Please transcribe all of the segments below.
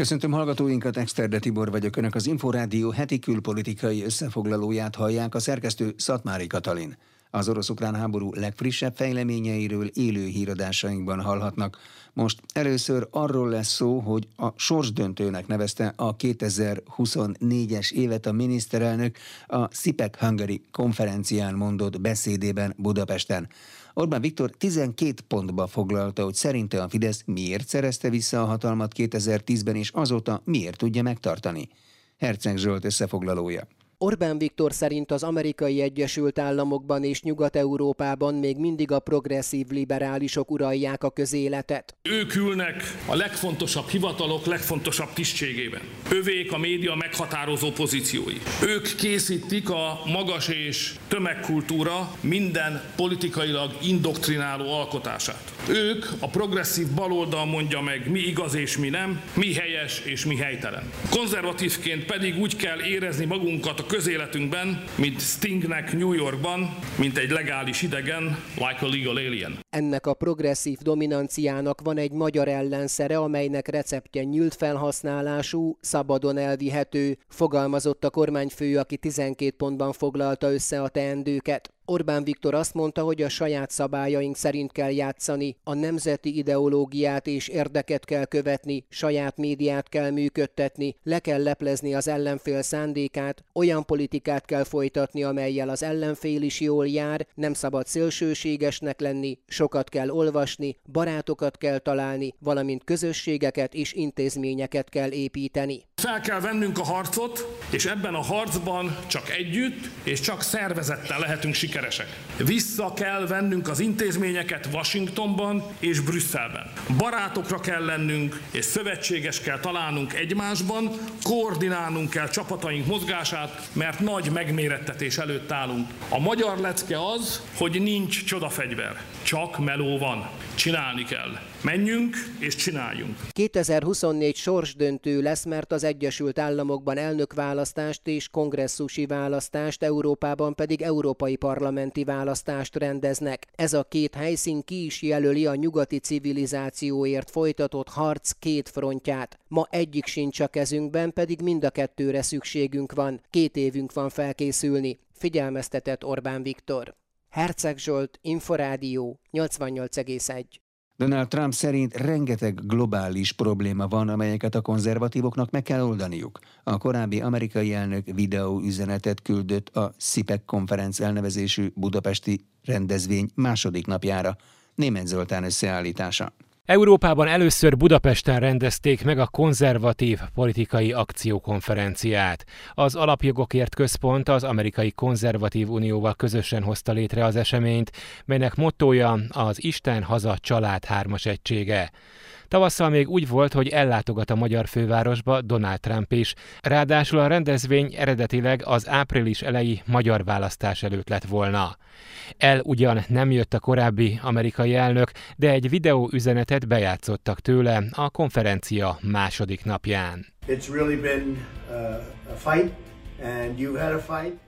Köszöntöm hallgatóinkat, Exterde Tibor vagyok. Önök az Inforádió heti külpolitikai összefoglalóját hallják a szerkesztő Szatmári Katalin. Az orosz-ukrán háború legfrissebb fejleményeiről élő híradásainkban hallhatnak. Most először arról lesz szó, hogy a sorsdöntőnek nevezte a 2024-es évet a miniszterelnök a SIPEC Hungary konferencián mondott beszédében Budapesten. Orbán Viktor 12 pontba foglalta, hogy szerinte a Fidesz miért szerezte vissza a hatalmat 2010-ben, és azóta miért tudja megtartani. Herceg Zsolt összefoglalója. Orbán Viktor szerint az amerikai Egyesült Államokban és Nyugat-Európában még mindig a progresszív liberálisok uralják a közéletet. Ők ülnek a legfontosabb hivatalok legfontosabb tisztségében. Övék a média meghatározó pozíciói. Ők készítik a magas és tömegkultúra minden politikailag indoktrináló alkotását. Ők, a progresszív baloldal mondja meg, mi igaz és mi nem, mi helyes és mi helytelen. Konzervatívként pedig úgy kell érezni magunkat a közéletünkben, mint Stingnek New Yorkban, mint egy legális idegen, like a legal alien. Ennek a progresszív dominanciának van egy magyar ellenszere, amelynek receptje nyílt felhasználású, szabadon elvihető, fogalmazott a kormányfő, aki 12 pontban foglalta össze a teendőket. Orbán Viktor azt mondta, hogy a saját szabályaink szerint kell játszani, a nemzeti ideológiát és érdeket kell követni, saját médiát kell működtetni, le kell leplezni az ellenfél szándékát, olyan politikát kell folytatni, amelyel az ellenfél is jól jár, nem szabad szélsőségesnek lenni, sokat kell olvasni, barátokat kell találni, valamint közösségeket és intézményeket kell építeni. Fel kell vennünk a harcot, és ebben a harcban csak együtt és csak szervezettel lehetünk sikeresek. Vissza kell vennünk az intézményeket Washingtonban és Brüsszelben. Barátokra kell lennünk, és szövetséges kell találnunk egymásban, koordinálnunk kell csapataink mozgását, mert nagy megmérettetés előtt állunk. A magyar lecke az, hogy nincs csodafegyver, csak meló van. Csinálni kell. Menjünk és csináljunk. 2024 sorsdöntő lesz, mert az Egyesült Államokban elnökválasztást és kongresszusi választást, Európában pedig európai parlamenti választást rendeznek. Ez a két helyszín ki is jelöli a nyugati civilizációért folytatott harc két frontját. Ma egyik sincs a kezünkben, pedig mind a kettőre szükségünk van. Két évünk van felkészülni, figyelmeztetett Orbán Viktor. Herceg Zsolt, Inforádió, 88,1. Donald Trump szerint rengeteg globális probléma van, amelyeket a konzervatívoknak meg kell oldaniuk. A korábbi amerikai elnök videó üzenetet küldött a CIPEC konferenc elnevezésű budapesti rendezvény második napjára. Német Zoltán összeállítása. Európában először Budapesten rendezték meg a konzervatív politikai akciókonferenciát. Az Alapjogokért Központ az Amerikai Konzervatív Unióval közösen hozta létre az eseményt, melynek mottója az Isten haza család hármas egysége. Tavasszal még úgy volt, hogy ellátogat a magyar fővárosba Donald Trump is. Ráadásul a rendezvény eredetileg az április elejé magyar választás előtt lett volna. El ugyan nem jött a korábbi amerikai elnök, de egy videó üzenetet bejátszottak tőle a konferencia második napján. It's really been, uh, a fight.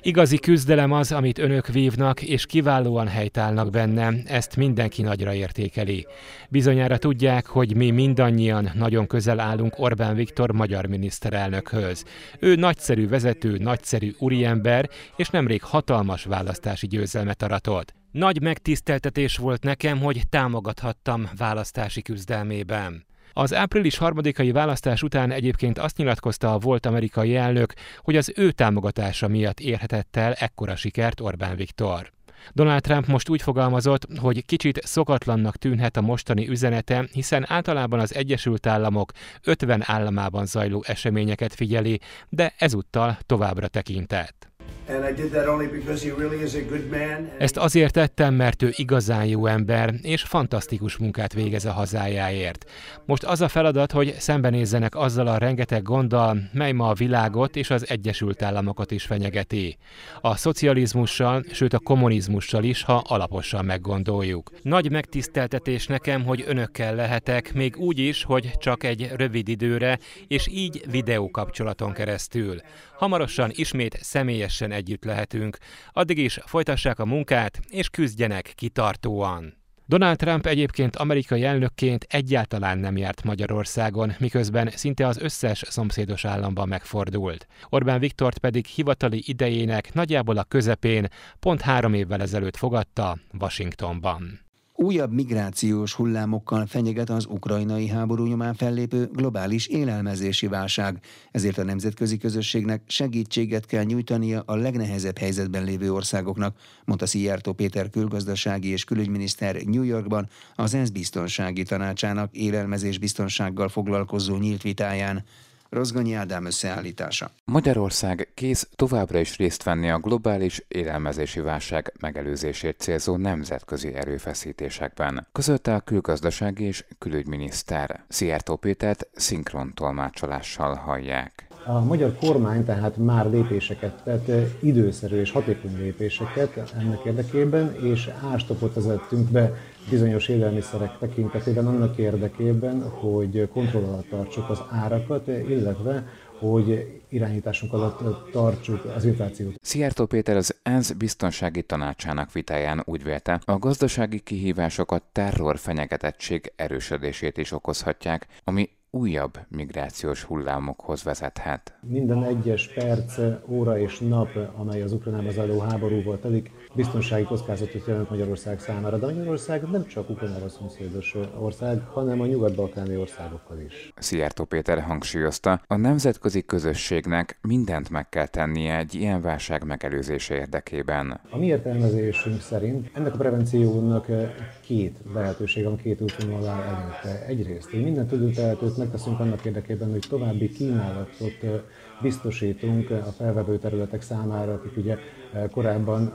Igazi küzdelem az, amit önök vívnak, és kiválóan helytállnak benne, ezt mindenki nagyra értékeli. Bizonyára tudják, hogy mi mindannyian nagyon közel állunk Orbán Viktor magyar miniszterelnökhöz. Ő nagyszerű vezető, nagyszerű úriember, és nemrég hatalmas választási győzelmet aratott. Nagy megtiszteltetés volt nekem, hogy támogathattam választási küzdelmében. Az április harmadikai választás után egyébként azt nyilatkozta a volt amerikai elnök, hogy az ő támogatása miatt érhetett el ekkora sikert Orbán Viktor. Donald Trump most úgy fogalmazott, hogy kicsit szokatlannak tűnhet a mostani üzenete, hiszen általában az Egyesült Államok 50 államában zajló eseményeket figyeli, de ezúttal továbbra tekintett. Ezt azért tettem, mert ő igazán jó ember, és fantasztikus munkát végez a hazájáért. Most az a feladat, hogy szembenézzenek azzal a rengeteg gonddal, mely ma a világot és az Egyesült Államokat is fenyegeti. A szocializmussal, sőt a kommunizmussal is, ha alaposan meggondoljuk. Nagy megtiszteltetés nekem, hogy önökkel lehetek, még úgy is, hogy csak egy rövid időre, és így videókapcsolaton keresztül. Hamarosan ismét személyesen együtt lehetünk. Addig is folytassák a munkát, és küzdjenek kitartóan. Donald Trump egyébként amerikai elnökként egyáltalán nem járt Magyarországon, miközben szinte az összes szomszédos államban megfordult. Orbán Viktort pedig hivatali idejének nagyjából a közepén pont három évvel ezelőtt fogadta Washingtonban. Újabb migrációs hullámokkal fenyeget az ukrajnai háború nyomán fellépő globális élelmezési válság, ezért a nemzetközi közösségnek segítséget kell nyújtania a legnehezebb helyzetben lévő országoknak, mondta Szijjártó Péter külgazdasági és külügyminiszter New Yorkban az ENSZ biztonsági tanácsának élelmezés biztonsággal foglalkozó nyílt vitáján. Rozgonyi Ádám összeállítása. Magyarország kész továbbra is részt venni a globális élelmezési válság megelőzését célzó nemzetközi erőfeszítésekben, közölte a külgazdasági és külügyminiszter. Szijjártó Pétert szinkron tolmácsolással hallják. A magyar kormány tehát már lépéseket tett, időszerű és hatékony lépéseket ennek érdekében, és ástopot vezettünk be bizonyos élelmiszerek tekintetében annak érdekében, hogy kontroll alatt tartsuk az árakat, illetve hogy irányításunk alatt tartsuk az inflációt. Szijjártó Péter az ENSZ biztonsági tanácsának vitáján úgy vélte, a gazdasági kihívások a terror fenyegetettség erősödését is okozhatják, ami újabb migrációs hullámokhoz vezethet. Minden egyes perc, óra és nap, amely az Ukrajnában zajló háborúval telik, biztonsági kockázatot jelent Magyarország számára. De Magyarország nem csak Ukrajnával szomszédos ország, hanem a nyugat-balkáni országokkal is. Szijjártó Péter hangsúlyozta, a nemzetközi közösségnek mindent meg kell tennie egy ilyen válság megelőzése érdekében. A mi értelmezésünk szerint ennek a prevenciónak két lehetőség van, két útvonal előtte. Egyrészt, hogy minden tőlünk megteszünk annak érdekében, hogy további kínálatot biztosítunk a felvevő területek számára, akik ugye korábban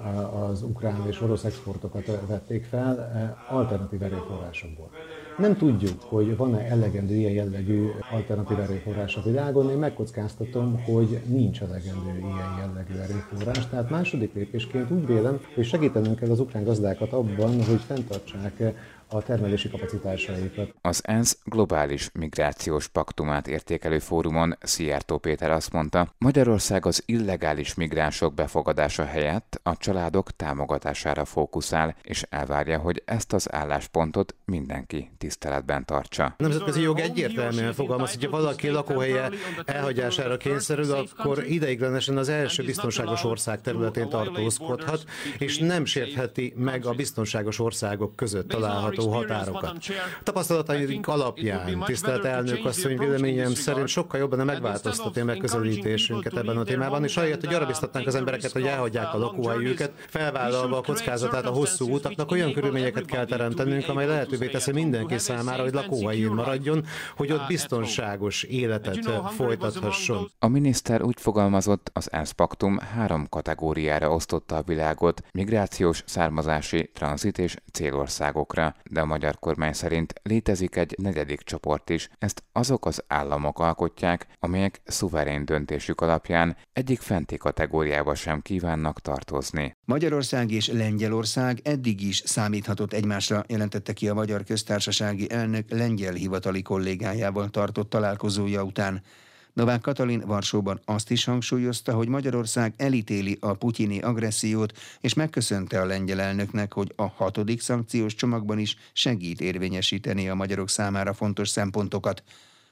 az ukrán és orosz exportokat vették fel alternatív erőforrásokból. Nem tudjuk, hogy van-e elegendő ilyen jellegű alternatív erőforrás a világon. Én megkockáztatom, hogy nincs elegendő ilyen jellegű erőforrás. Tehát második lépésként úgy vélem, hogy segítenünk kell az ukrán gazdákat abban, hogy fenntartsák a termelési kapacitásaikat. Az ENSZ globális migrációs paktumát értékelő fórumon Szijjártó Péter azt mondta, Magyarország az illegális migránsok befogadása helyett a családok támogatására fókuszál, és elvárja, hogy ezt az álláspontot mindenki tiszteletben tartsa. A nemzetközi jog egyértelműen fogalmaz, hogy ha valaki lakóhelye elhagyására kényszerül, akkor ideiglenesen az első biztonságos ország területén tartózkodhat, és nem sértheti meg a biztonságos országok között található megható határokat. Tapasztalataink alapján, tisztelt elnök asszony, véleményem szerint sokkal jobban megváltoztatni a megközelítésünket ebben a témában, és ahelyett, hogy arra biztatnánk az embereket, hogy elhagyják a lakóhelyüket, felvállalva a kockázatát a hosszú utaknak, olyan körülményeket kell teremtenünk, amely lehetővé teszi mindenki számára, hogy lakóhelyén maradjon, hogy ott biztonságos életet folytathasson. A miniszter úgy fogalmazott, az ENSZ paktum három kategóriára osztotta a világot, migrációs, származási, tranzit és célországokra de a magyar kormány szerint létezik egy negyedik csoport is, ezt azok az államok alkotják, amelyek szuverén döntésük alapján egyik fenti kategóriába sem kívánnak tartozni. Magyarország és Lengyelország eddig is számíthatott egymásra, jelentette ki a Magyar Köztársasági Elnök lengyel hivatali kollégájával tartott találkozója után. Novák Katalin Varsóban azt is hangsúlyozta, hogy Magyarország elítéli a putyini agressziót, és megköszönte a lengyel elnöknek, hogy a hatodik szankciós csomagban is segít érvényesíteni a magyarok számára fontos szempontokat.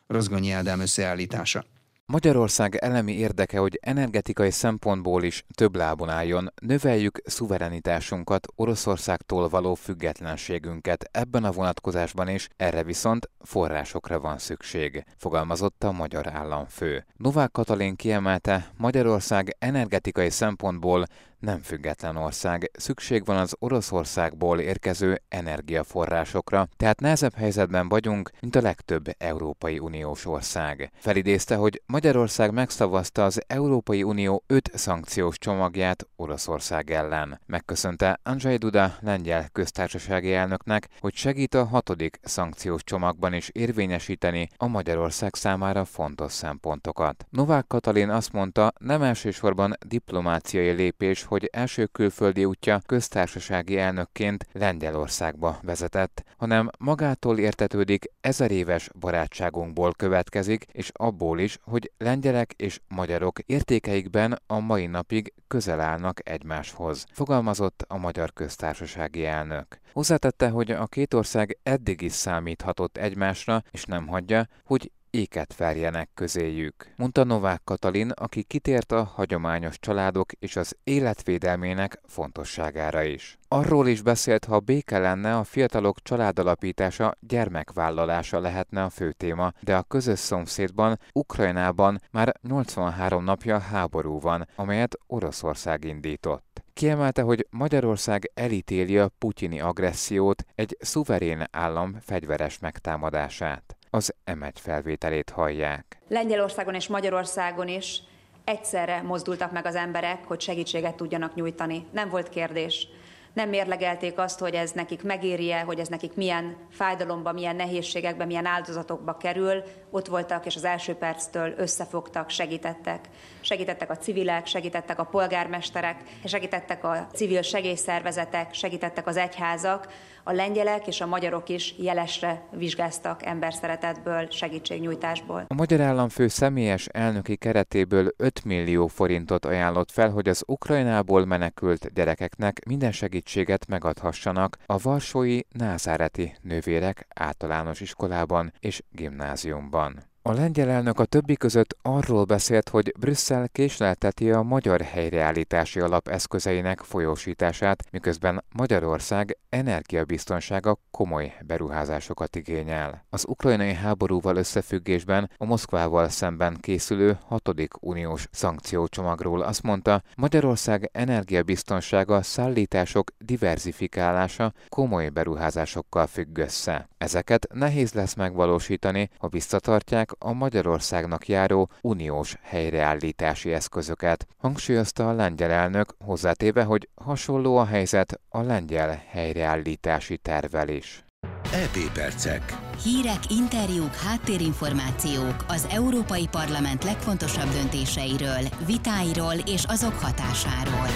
Rozgonyi Ádám összeállítása. Magyarország elemi érdeke, hogy energetikai szempontból is több lábon álljon, növeljük szuverenitásunkat, Oroszországtól való függetlenségünket ebben a vonatkozásban is, erre viszont forrásokra van szükség, fogalmazott a magyar államfő. Novák Katalin kiemelte, Magyarország energetikai szempontból nem független ország, szükség van az Oroszországból érkező energiaforrásokra, tehát nehezebb helyzetben vagyunk, mint a legtöbb Európai Uniós ország. Felidézte, hogy Magyarország megszavazta az Európai Unió öt szankciós csomagját Oroszország ellen. Megköszönte Andrzej Duda lengyel köztársasági elnöknek, hogy segít a hatodik szankciós csomagban is érvényesíteni a Magyarország számára fontos szempontokat. Novák Katalin azt mondta, nem elsősorban diplomáciai lépés, hogy első külföldi útja köztársasági elnökként Lengyelországba vezetett, hanem magától értetődik ezer éves barátságunkból következik, és abból is, hogy lengyelek és magyarok értékeikben a mai napig közel állnak egymáshoz, fogalmazott a Magyar Köztársasági elnök. Hozzátette, hogy a két ország eddig is számíthatott egymásra, és nem hagyja, hogy éket verjenek közéjük, mondta Novák Katalin, aki kitért a hagyományos családok és az életvédelmének fontosságára is. Arról is beszélt, ha béke lenne, a fiatalok családalapítása, gyermekvállalása lehetne a fő téma, de a közös szomszédban, Ukrajnában már 83 napja háború van, amelyet Oroszország indított. Kiemelte, hogy Magyarország elítéli a putyini agressziót, egy szuverén állam fegyveres megtámadását az M1 felvételét hallják. Lengyelországon és Magyarországon is egyszerre mozdultak meg az emberek, hogy segítséget tudjanak nyújtani. Nem volt kérdés nem mérlegelték azt, hogy ez nekik megéri-e, hogy ez nekik milyen fájdalomba, milyen nehézségekbe, milyen áldozatokba kerül. Ott voltak, és az első perctől összefogtak, segítettek. Segítettek a civilek, segítettek a polgármesterek, segítettek a civil segélyszervezetek, segítettek az egyházak. A lengyelek és a magyarok is jelesre vizsgáztak emberszeretetből, segítségnyújtásból. A magyar államfő személyes elnöki keretéből 5 millió forintot ajánlott fel, hogy az Ukrajnából menekült gyerekeknek minden segít segítséget megadhassanak a Varsói Názáreti Nővérek általános iskolában és gimnáziumban. A lengyel elnök a többi között arról beszélt, hogy Brüsszel késlelteti a magyar helyreállítási alap eszközeinek folyósítását, miközben Magyarország energiabiztonsága komoly beruházásokat igényel. Az ukrajnai háborúval összefüggésben a Moszkvával szemben készülő hatodik uniós szankciócsomagról azt mondta, Magyarország energiabiztonsága szállítások diversifikálása komoly beruházásokkal függ össze. Ezeket nehéz lesz megvalósítani, ha visszatartják a Magyarországnak járó uniós helyreállítási eszközöket, hangsúlyozta a lengyel elnök, hozzátéve, hogy hasonló a helyzet a lengyel helyreállítási tervel is. EP percek. Hírek, interjúk, háttérinformációk az Európai Parlament legfontosabb döntéseiről, vitáiról és azok hatásáról.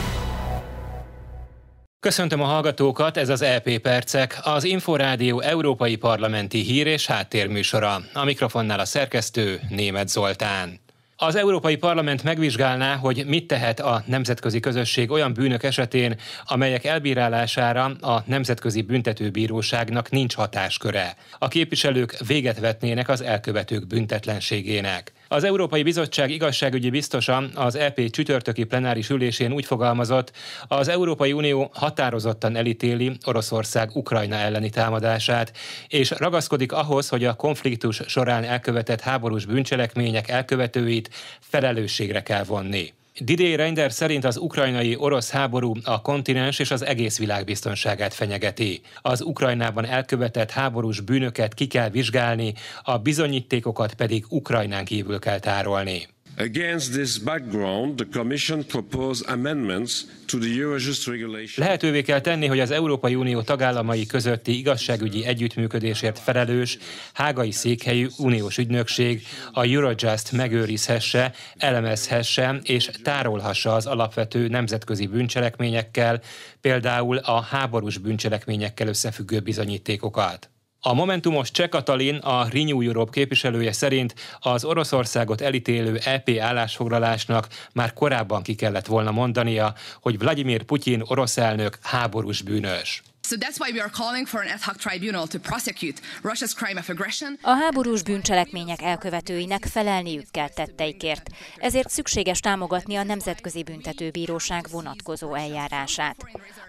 Köszöntöm a hallgatókat, ez az EP Percek, az Inforádió Európai Parlamenti Hír és Háttérműsora. A mikrofonnál a szerkesztő Német Zoltán. Az Európai Parlament megvizsgálná, hogy mit tehet a nemzetközi közösség olyan bűnök esetén, amelyek elbírálására a Nemzetközi Büntetőbíróságnak nincs hatásköre. A képviselők véget vetnének az elkövetők büntetlenségének. Az Európai Bizottság igazságügyi biztosa az EP csütörtöki plenáris ülésén úgy fogalmazott, az Európai Unió határozottan elítéli Oroszország Ukrajna elleni támadását, és ragaszkodik ahhoz, hogy a konfliktus során elkövetett háborús bűncselekmények elkövetőit felelősségre kell vonni. Didier Reinders szerint az ukrajnai orosz háború a kontinens és az egész világ biztonságát fenyegeti. Az Ukrajnában elkövetett háborús bűnöket ki kell vizsgálni, a bizonyítékokat pedig Ukrajnán kívül kell tárolni. Against this background, the Commission proposed amendments to the Eurojust regulation. Lehetővé kell tenni, hogy az Európai Unió tagállamai közötti igazságügyi együttműködésért felelős hágai székhelyű uniós ügynökség a Eurojust megőrizhesse, elemezhesse és tárolhassa az alapvető nemzetközi bűncselekményekkel, például a háborús bűncselekményekkel összefüggő bizonyítékokat. A Momentumos Cseh Katalin, a Renew Europe képviselője szerint az Oroszországot elítélő EP állásfoglalásnak már korábban ki kellett volna mondania, hogy Vladimir Putyin orosz elnök háborús bűnös. So that's why we are calling for an ad hoc tribunal to prosecute Russia's crime of aggression. A háborús bűncselekmények elkövetőinek felelniük kell tetteikért. Ezért szükséges támogatni a Nemzetközi Büntetőbíróság vonatkozó eljárását.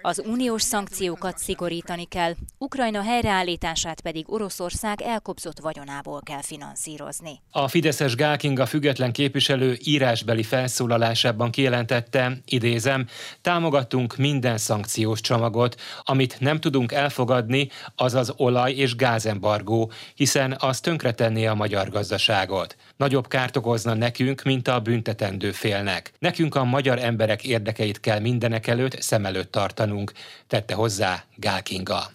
Az uniós szankciókat szigorítani kell, Ukrajna helyreállítását pedig Oroszország elkobzott vagyonából kell finanszírozni. A Fideszes Gálkinga független képviselő írásbeli felszólalásában kijelentette, idézem, támogatunk minden szankciós csomagot, amit nem nem tudunk elfogadni, az az olaj- és gázembargó, hiszen az tönkretenné a magyar gazdaságot. Nagyobb kárt okozna nekünk, mint a büntetendő félnek. Nekünk a magyar emberek érdekeit kell mindenek előtt szem előtt tartanunk, tette hozzá Gál Kinga.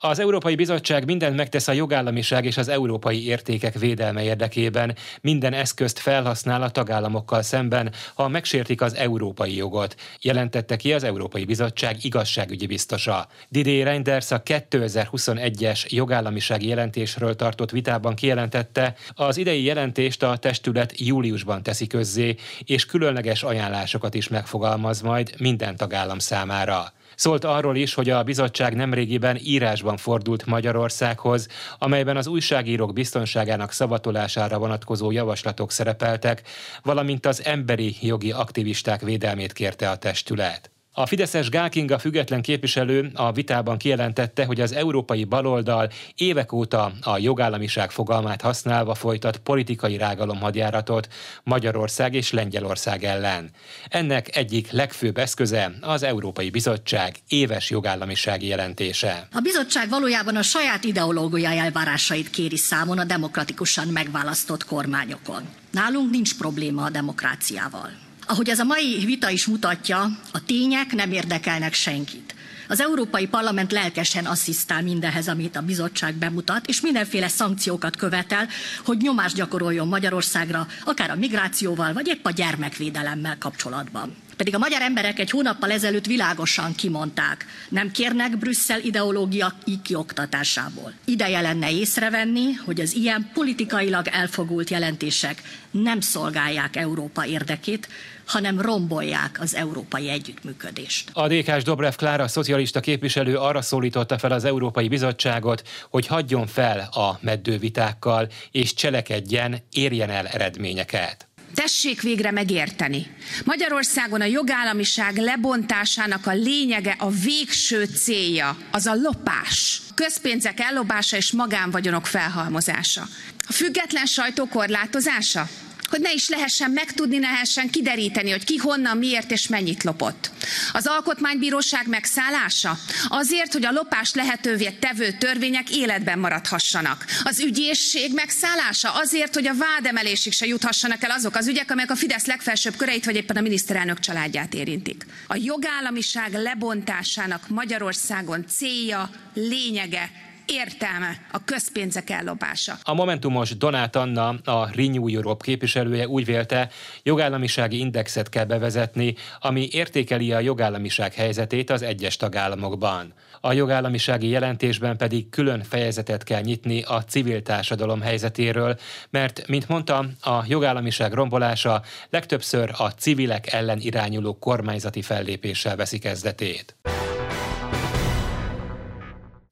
Az Európai Bizottság mindent megtesz a jogállamiság és az európai értékek védelme érdekében, minden eszközt felhasznál a tagállamokkal szemben, ha megsértik az európai jogot, jelentette ki az Európai Bizottság igazságügyi biztosa. Didier Reinders a 2021-es jogállamisági jelentésről tartott vitában kijelentette, az idei jelentést a testület júliusban teszi közzé, és különleges ajánlásokat is megfogalmaz majd minden tagállam számára. Szólt arról is, hogy a bizottság nemrégiben írásban fordult Magyarországhoz, amelyben az újságírók biztonságának szavatolására vonatkozó javaslatok szerepeltek, valamint az emberi jogi aktivisták védelmét kérte a testület. A Fideszes Gálkinga független képviselő a vitában kijelentette, hogy az európai baloldal évek óta a jogállamiság fogalmát használva folytat politikai rágalomhadjáratot Magyarország és Lengyelország ellen. Ennek egyik legfőbb eszköze az Európai Bizottság éves jogállamisági jelentése. A bizottság valójában a saját ideológiai elvárásait kéri számon a demokratikusan megválasztott kormányokon. Nálunk nincs probléma a demokráciával. Ahogy ez a mai vita is mutatja, a tények nem érdekelnek senkit. Az Európai Parlament lelkesen asszisztál mindenhez, amit a bizottság bemutat, és mindenféle szankciókat követel, hogy nyomást gyakoroljon Magyarországra, akár a migrációval, vagy épp a gyermekvédelemmel kapcsolatban. Pedig a magyar emberek egy hónappal ezelőtt világosan kimondták, nem kérnek Brüsszel ideológia kioktatásából. Ideje lenne észrevenni, hogy az ilyen politikailag elfogult jelentések nem szolgálják Európa érdekét, hanem rombolják az európai együttműködést. A DK-s Dobrev Klára szocialista képviselő arra szólította fel az Európai Bizottságot, hogy hagyjon fel a meddővitákkal és cselekedjen, érjen el eredményeket. Tessék végre megérteni. Magyarországon a jogállamiság lebontásának a lényege, a végső célja, az a lopás. Közpénzek ellopása és magánvagyonok felhalmozása. A független sajtó korlátozása? Hogy ne is lehessen megtudni, ne lehessen kideríteni, hogy ki honnan, miért és mennyit lopott. Az alkotmánybíróság megszállása azért, hogy a lopást lehetővé tevő törvények életben maradhassanak. Az ügyészség megszállása azért, hogy a vádemelésig se juthassanak el azok az ügyek, amelyek a Fidesz legfelsőbb köreit vagy éppen a miniszterelnök családját érintik. A jogállamiság lebontásának Magyarországon célja, lényege értelme a közpénzek ellopása. A Momentumos Donát Anna, a Renew Europe képviselője úgy vélte, jogállamisági indexet kell bevezetni, ami értékeli a jogállamiság helyzetét az egyes tagállamokban. A jogállamisági jelentésben pedig külön fejezetet kell nyitni a civil társadalom helyzetéről, mert, mint mondtam, a jogállamiság rombolása legtöbbször a civilek ellen irányuló kormányzati fellépéssel veszi kezdetét.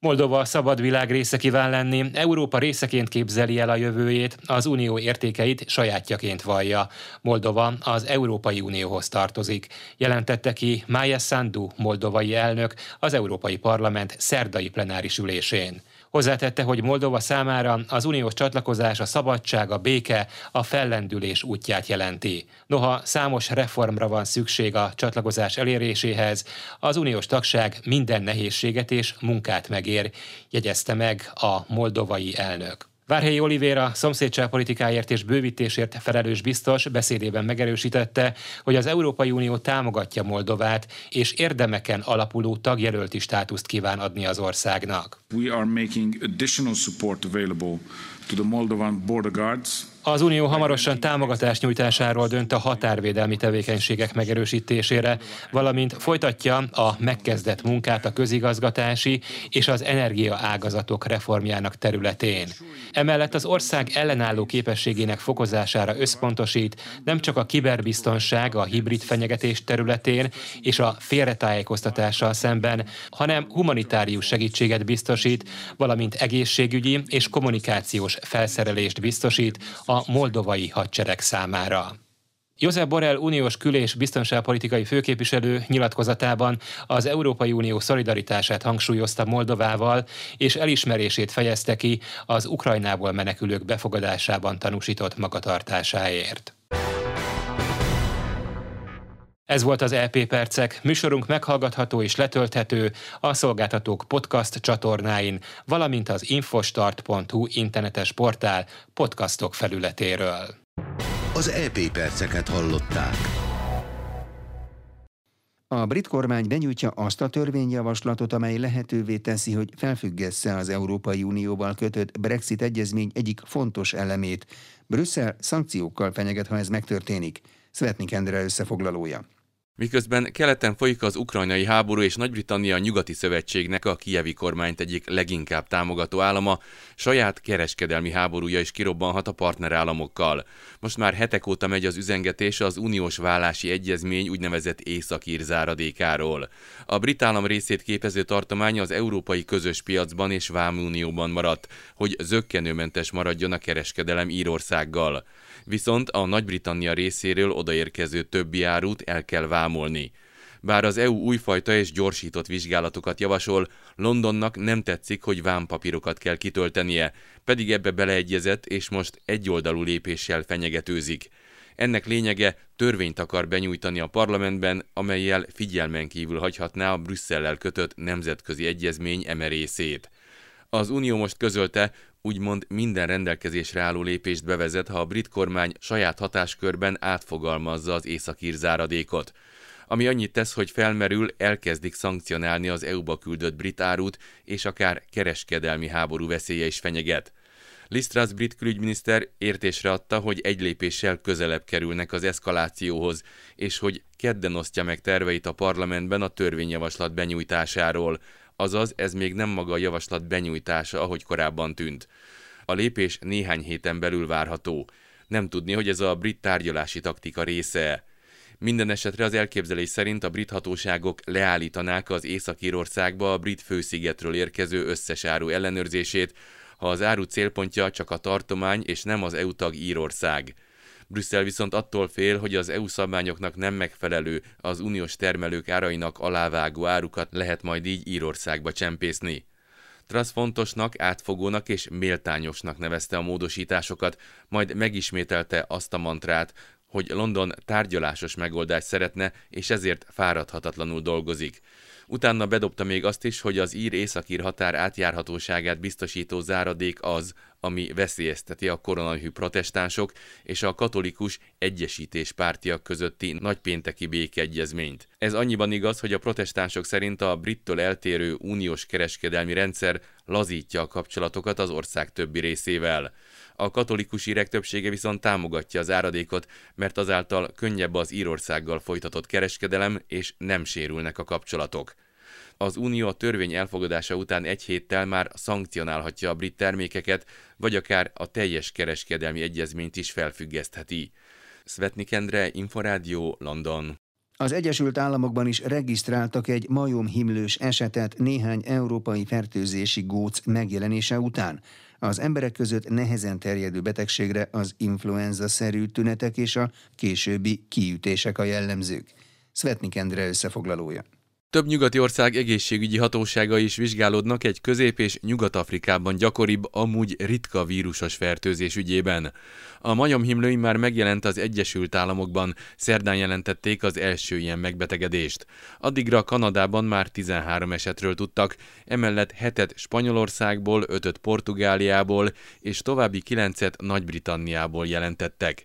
Moldova szabad világ része kíván lenni, Európa részeként képzeli el a jövőjét, az unió értékeit sajátjaként vallja. Moldova az Európai Unióhoz tartozik, jelentette ki Mája Sandu moldovai elnök az Európai Parlament szerdai plenáris ülésén. Hozzátette, hogy Moldova számára az uniós csatlakozás a szabadság, a béke, a fellendülés útját jelenti. Noha számos reformra van szükség a csatlakozás eléréséhez, az uniós tagság minden nehézséget és munkát megér, jegyezte meg a moldovai elnök. Várhelyi Olivéra szomszédságpolitikáért és bővítésért felelős biztos beszédében megerősítette, hogy az Európai Unió támogatja Moldovát, és érdemeken alapuló tagjelölti státuszt kíván adni az országnak. We are making additional support available to the Moldovan border guards az Unió hamarosan támogatás nyújtásáról dönt a határvédelmi tevékenységek megerősítésére, valamint folytatja a megkezdett munkát a közigazgatási és az energia ágazatok reformjának területén. Emellett az ország ellenálló képességének fokozására összpontosít nem csak a kiberbiztonság, a hibrid fenyegetés területén és a félretájékoztatással szemben, hanem humanitárius segítséget biztosít, valamint egészségügyi és kommunikációs felszerelést biztosít a a moldovai hadsereg számára. Josep Borrell uniós kül- és biztonságpolitikai főképviselő nyilatkozatában az Európai Unió szolidaritását hangsúlyozta Moldovával, és elismerését fejezte ki az Ukrajnából menekülők befogadásában tanúsított magatartásáért. Ez volt az EP Percek. Műsorunk meghallgatható és letölthető a szolgáltatók podcast csatornáin, valamint az infostart.hu internetes portál podcastok felületéről. Az EP Perceket hallották. A brit kormány benyújtja azt a törvényjavaslatot, amely lehetővé teszi, hogy felfüggesse az Európai Unióval kötött Brexit egyezmény egyik fontos elemét. Brüsszel szankciókkal fenyeget, ha ez megtörténik. Svetnik Endre összefoglalója. Miközben keleten folyik az ukrajnai háború és Nagy-Britannia a nyugati szövetségnek a kievi kormányt egyik leginkább támogató állama, saját kereskedelmi háborúja is kirobbanhat a partnerállamokkal. Most már hetek óta megy az üzengetés az uniós vállási egyezmény úgynevezett északír záradékáról. A brit állam részét képező tartomány az európai közös piacban és vámunióban maradt, hogy zöggenőmentes maradjon a kereskedelem Írországgal. Viszont a Nagy-Britannia részéről odaérkező többi árut el kell vámolni. Bár az EU újfajta és gyorsított vizsgálatokat javasol, Londonnak nem tetszik, hogy vámpapírokat kell kitöltenie, pedig ebbe beleegyezett és most egyoldalú lépéssel fenyegetőzik. Ennek lényege törvényt akar benyújtani a parlamentben, amelyel figyelmen kívül hagyhatná a Brüsszellel kötött nemzetközi egyezmény emerészét. Az Unió most közölte, úgymond minden rendelkezésre álló lépést bevezet, ha a brit kormány saját hatáskörben átfogalmazza az északír záradékot. Ami annyit tesz, hogy felmerül, elkezdik szankcionálni az EU-ba küldött brit árut, és akár kereskedelmi háború veszélye is fenyeget. Lisztrász brit külügyminiszter értésre adta, hogy egy lépéssel közelebb kerülnek az eszkalációhoz, és hogy kedden osztja meg terveit a parlamentben a törvényjavaslat benyújtásáról, azaz ez még nem maga a javaslat benyújtása, ahogy korábban tűnt. A lépés néhány héten belül várható. Nem tudni, hogy ez a brit tárgyalási taktika része minden esetre az elképzelés szerint a brit hatóságok leállítanák az Észak-Írországba a brit főszigetről érkező összes áru ellenőrzését, ha az áru célpontja csak a tartomány és nem az EU tag Írország. Brüsszel viszont attól fél, hogy az EU szabványoknak nem megfelelő, az uniós termelők árainak alávágó árukat lehet majd így Írországba csempészni. Trasz fontosnak, átfogónak és méltányosnak nevezte a módosításokat, majd megismételte azt a mantrát, hogy London tárgyalásos megoldást szeretne, és ezért fáradhatatlanul dolgozik. Utána bedobta még azt is, hogy az ír északír határ átjárhatóságát biztosító záradék az, ami veszélyezteti a koronahű protestánsok és a katolikus egyesítés pártiak közötti nagypénteki békeegyezményt. Ez annyiban igaz, hogy a protestánsok szerint a brittől eltérő uniós kereskedelmi rendszer lazítja a kapcsolatokat az ország többi részével. A katolikus írek többsége viszont támogatja az áradékot, mert azáltal könnyebb az Írországgal folytatott kereskedelem, és nem sérülnek a kapcsolatok. Az Unió a törvény elfogadása után egy héttel már szankcionálhatja a brit termékeket, vagy akár a teljes kereskedelmi egyezményt is felfüggesztheti. Svetnik Endre, Inforádió, London. Az Egyesült Államokban is regisztráltak egy majomhimlős esetet néhány európai fertőzési góc megjelenése után. Az emberek között nehezen terjedő betegségre az influenza-szerű tünetek és a későbbi kiütések a jellemzők. Svetnik Endre összefoglalója. Több nyugati ország egészségügyi hatósága is vizsgálódnak egy közép- és nyugat-afrikában gyakoribb, amúgy ritka vírusos fertőzés ügyében. A majomhimlői már megjelent az Egyesült Államokban, szerdán jelentették az első ilyen megbetegedést. Addigra Kanadában már 13 esetről tudtak, emellett hetet Spanyolországból, ötöt Portugáliából és további kilencet Nagy-Britanniából jelentettek.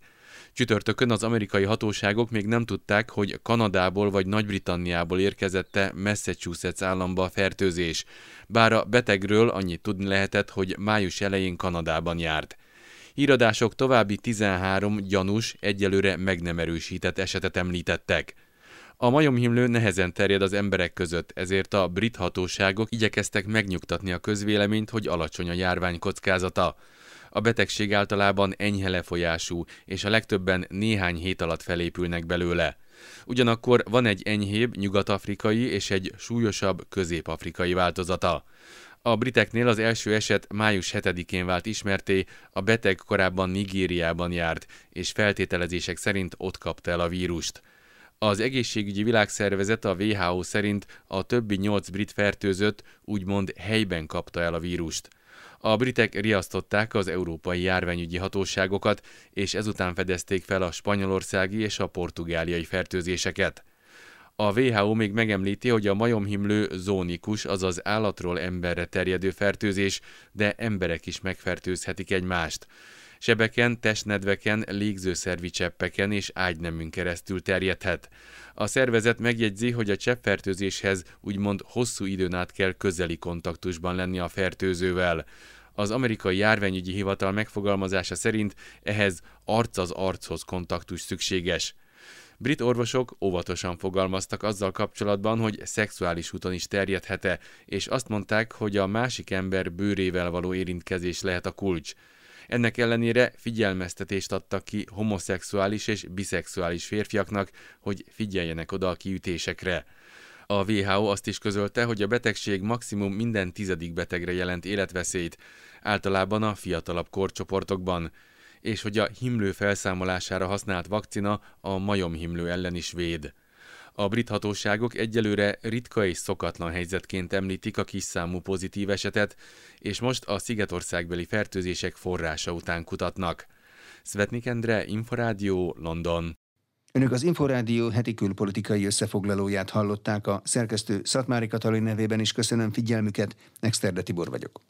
Csütörtökön az amerikai hatóságok még nem tudták, hogy Kanadából vagy Nagy-Britanniából érkezette Massachusetts államba a fertőzés, bár a betegről annyit tudni lehetett, hogy május elején Kanadában járt. Híradások további 13 gyanús, egyelőre meg nem erősített esetet említettek. A majomhimlő nehezen terjed az emberek között, ezért a brit hatóságok igyekeztek megnyugtatni a közvéleményt, hogy alacsony a járvány kockázata. A betegség általában enyhe lefolyású, és a legtöbben néhány hét alatt felépülnek belőle. Ugyanakkor van egy enyhébb nyugat-afrikai és egy súlyosabb közép-afrikai változata. A briteknél az első eset május 7-én vált ismerté, a beteg korábban Nigériában járt, és feltételezések szerint ott kapta el a vírust. Az egészségügyi világszervezet a WHO szerint a többi nyolc brit fertőzött úgymond helyben kapta el a vírust. A britek riasztották az európai járványügyi hatóságokat, és ezután fedezték fel a spanyolországi és a portugáliai fertőzéseket. A WHO még megemlíti, hogy a majomhimlő zónikus, azaz állatról emberre terjedő fertőzés, de emberek is megfertőzhetik egymást. Sebeken, testnedveken, légzőszervi cseppeken és ágyneműn keresztül terjedhet. A szervezet megjegyzi, hogy a cseppfertőzéshez úgymond hosszú időn át kell közeli kontaktusban lenni a fertőzővel. Az amerikai járványügyi hivatal megfogalmazása szerint ehhez arc az archoz kontaktus szükséges. Brit orvosok óvatosan fogalmaztak azzal kapcsolatban, hogy szexuális úton is terjedhet-e, és azt mondták, hogy a másik ember bőrével való érintkezés lehet a kulcs. Ennek ellenére figyelmeztetést adtak ki homoszexuális és biszexuális férfiaknak, hogy figyeljenek oda a kiütésekre. A WHO azt is közölte, hogy a betegség maximum minden tizedik betegre jelent életveszélyt, általában a fiatalabb korcsoportokban és hogy a himlő felszámolására használt vakcina a majomhimlő ellen is véd. A brit hatóságok egyelőre ritka és szokatlan helyzetként említik a kis számú pozitív esetet, és most a szigetországbeli fertőzések forrása után kutatnak. Svetnik Endre, Inforádió, London. Önök az Inforádió heti külpolitikai összefoglalóját hallották a szerkesztő Szatmári Katalin nevében is köszönöm figyelmüket, Nexterde Tibor vagyok.